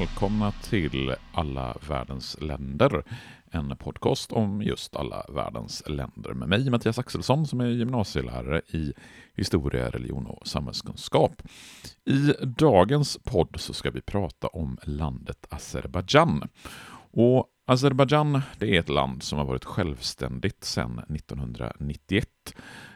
välkomna till Alla världens länder. En podcast om just alla världens länder med mig, Mattias Axelsson, som är gymnasielärare i historia, religion och samhällskunskap. I dagens podd så ska vi prata om landet Azerbajdzjan. Och Azerbajdzjan det är ett land som har varit självständigt sedan 1991.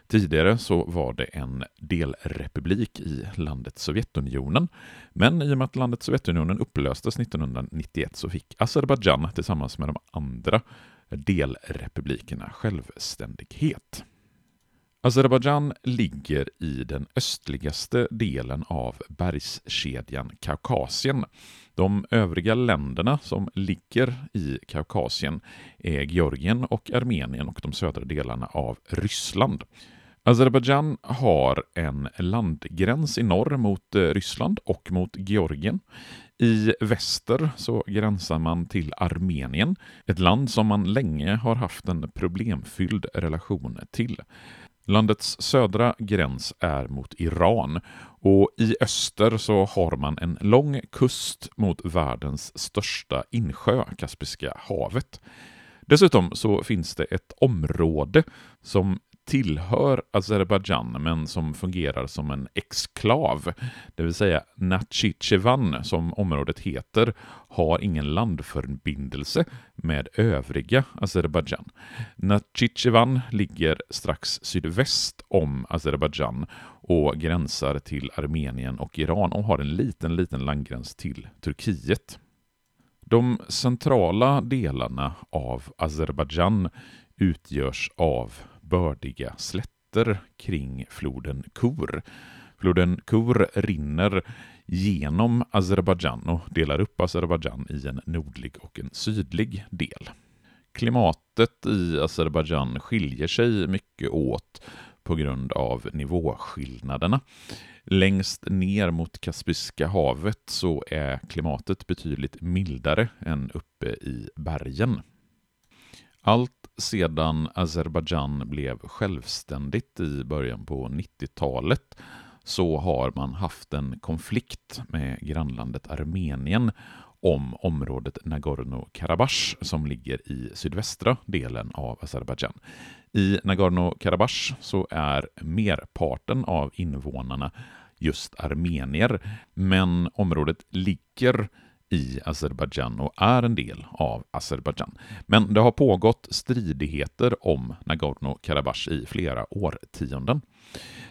Tidigare så var det en delrepublik i landet Sovjetunionen. Men i och med att landet Sovjetunionen upplöstes 1991 så fick Azerbajdzjan tillsammans med de andra delrepublikerna självständighet. Azerbajdzjan ligger i den östligaste delen av bergskedjan Kaukasien. De övriga länderna som ligger i Kaukasien är Georgien och Armenien och de södra delarna av Ryssland. Azerbajdzjan har en landgräns i norr mot eh, Ryssland och mot Georgien. I väster så gränsar man till Armenien, ett land som man länge har haft en problemfylld relation till. Landets södra gräns är mot Iran och i öster så har man en lång kust mot världens största insjö, Kaspiska havet. Dessutom så finns det ett område som tillhör Azerbajdzjan men som fungerar som en exklav. Det vill säga Nachichevan, som området heter, har ingen landförbindelse med övriga Azerbajdzjan. Nachichevan ligger strax sydväst om Azerbajdzjan och gränsar till Armenien och Iran och har en liten, liten landgräns till Turkiet. De centrala delarna av Azerbajdzjan utgörs av bördiga slätter kring floden Kur. Floden Kur rinner genom Azerbajdzjan och delar upp Azerbajdzjan i en nordlig och en sydlig del. Klimatet i Azerbajdzjan skiljer sig mycket åt på grund av nivåskillnaderna. Längst ner mot Kaspiska havet så är klimatet betydligt mildare än uppe i bergen. Allt sedan Azerbajdzjan blev självständigt i början på 90-talet så har man haft en konflikt med grannlandet Armenien om området Nagorno-Karabach som ligger i sydvästra delen av Azerbajdzjan. I Nagorno-Karabach så är merparten av invånarna just armenier, men området ligger i Azerbajdzjan och är en del av Azerbajdzjan. Men det har pågått stridigheter om Nagorno-Karabach i flera årtionden.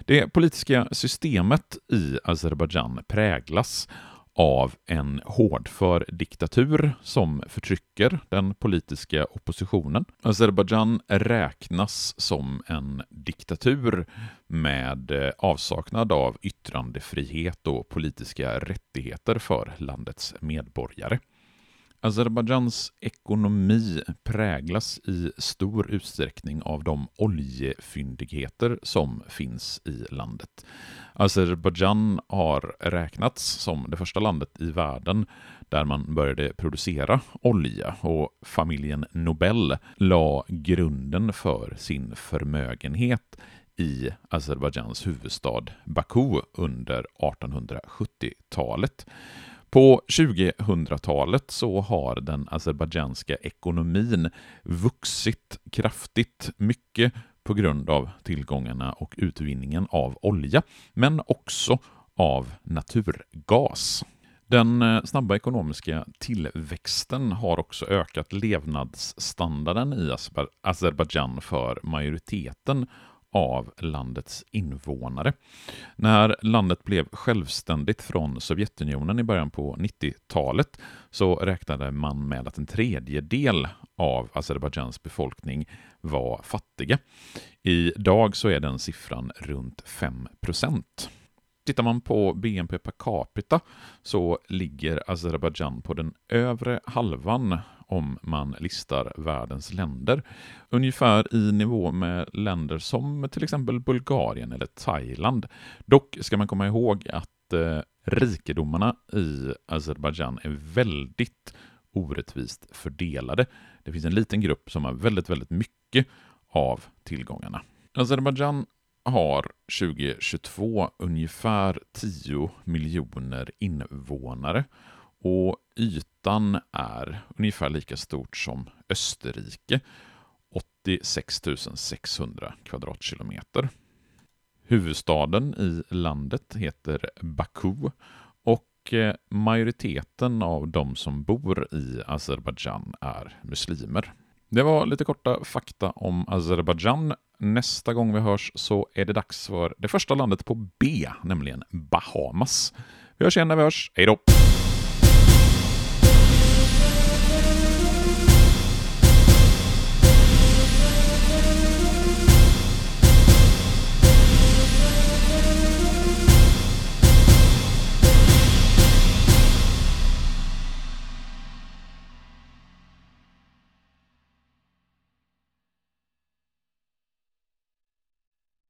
Det politiska systemet i Azerbajdzjan präglas av en hårdför diktatur som förtrycker den politiska oppositionen. Azerbajdzjan räknas som en diktatur med eh, avsaknad av yttrandefrihet och politiska rättigheter för landets medborgare. Azerbajdzjans ekonomi präglas i stor utsträckning av de oljefyndigheter som finns i landet. Azerbajdzjan har räknats som det första landet i världen där man började producera olja och familjen Nobel la grunden för sin förmögenhet i Azerbajdzjans huvudstad Baku under 1870-talet. På 2000-talet så har den azerbajdzjanska ekonomin vuxit kraftigt, mycket på grund av tillgångarna och utvinningen av olja, men också av naturgas. Den eh, snabba ekonomiska tillväxten har också ökat levnadsstandarden i Azerbajdzjan för majoriteten av landets invånare. När landet blev självständigt från Sovjetunionen i början på 90-talet så räknade man med att en tredjedel av Azerbajdzjans befolkning var fattiga. Idag så är den siffran runt 5 procent. Tittar man på BNP per capita så ligger Azerbajdzjan på den övre halvan om man listar världens länder. Ungefär i nivå med länder som till exempel Bulgarien eller Thailand. Dock ska man komma ihåg att eh, rikedomarna i Azerbajdzjan är väldigt orättvist fördelade. Det finns en liten grupp som har väldigt, väldigt mycket av tillgångarna. Azerbajdzjan har 2022 ungefär 10 miljoner invånare och ytan är ungefär lika stort som Österrike, 86 600 kvadratkilometer. Huvudstaden i landet heter Baku och eh, majoriteten av de som bor i Azerbajdzjan är muslimer. Det var lite korta fakta om Azerbajdzjan. Nästa gång vi hörs så är det dags för det första landet på B, nämligen Bahamas. Vi hörs igen när vi hörs. Hej då!